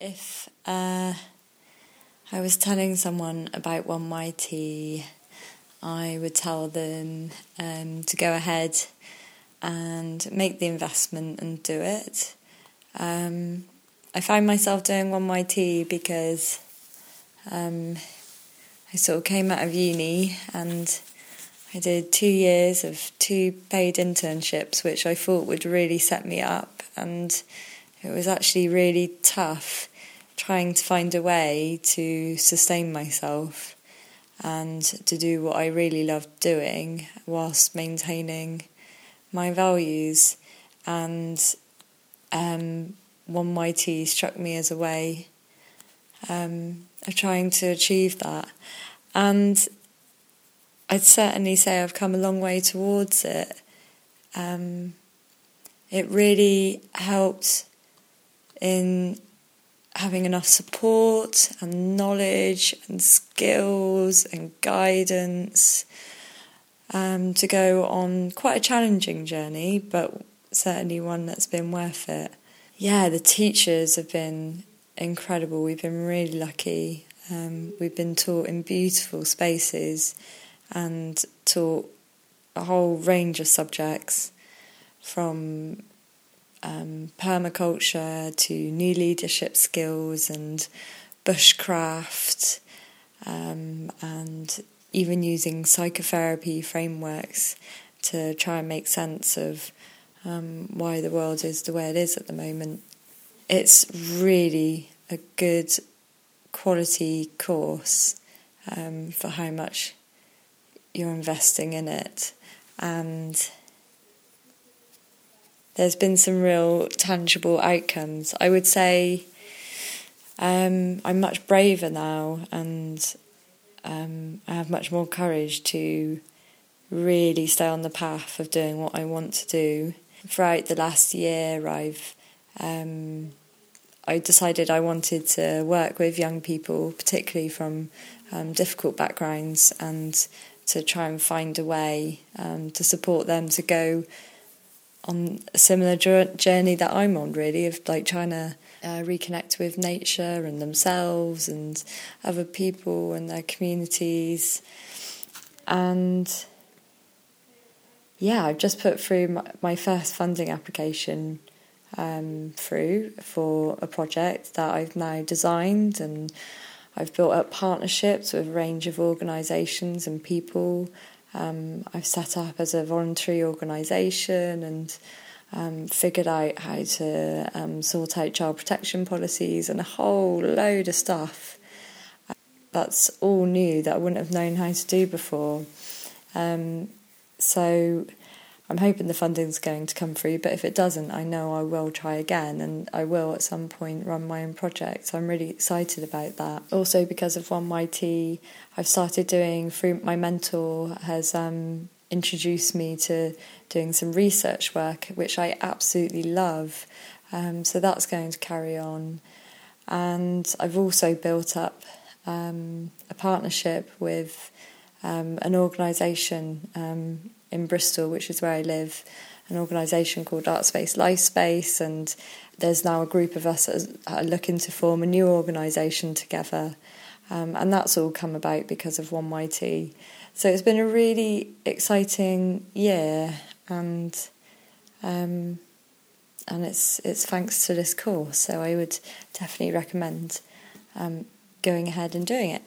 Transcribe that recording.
If uh, I was telling someone about One YT, I would tell them um, to go ahead and make the investment and do it. Um, I found myself doing One YT because um, I sort of came out of uni and I did two years of two paid internships, which I thought would really set me up, and it was actually really tough trying to find a way to sustain myself and to do what I really loved doing whilst maintaining my values. And um, One YT struck me as a way um, of trying to achieve that. And I'd certainly say I've come a long way towards it. Um, it really helped in having enough support and knowledge and skills and guidance um, to go on quite a challenging journey, but certainly one that's been worth it. Yeah, the teachers have been incredible. We've been really lucky. Um, we've been taught in beautiful spaces and taught a whole range of subjects from um, permaculture to new leadership skills and bushcraft um, and even using psychotherapy frameworks to try and make sense of um, why the world is the way it is at the moment. It's really a good quality course um, for how much you're investing in it. And there's been some real tangible outcomes. I would say um, I'm much braver now and um, I have much more courage to really stay on the path of doing what I want to do. Throughout the last year, I've um, I decided I wanted to work with young people, particularly from um, difficult backgrounds, and to try and find a way um, to support them to go on a similar journey that I'm on, really, of like trying to uh, reconnect with nature and themselves and other people and their communities. And yeah, I've just put through my, my first funding application um, through for a project that I've now designed and I've built up partnerships with a range of organisations and people. Um, I've set up as a voluntary organisation and um, figured out how to um, sort out child protection policies and a whole load of stuff. That's all new that I wouldn't have known how to do before. Um, so I'm hoping the funding's going to come through, but if it doesn't, I know I will try again and I will at some point run my own project. So I'm really excited about that. Also, because of One YT, I've started doing through my mentor has um, introduced me to doing some research work, which I absolutely love. Um, so that's going to carry on. And I've also built up um, a partnership with um, an organisation um, in Bristol, which is where I live, an organisation called Artspace Lifespace, and there's now a group of us that are looking to form a new organisation together, um, and that's all come about because of One YT. So it's been a really exciting year, and um, and it's it's thanks to this course. So I would definitely recommend um, going ahead and doing it.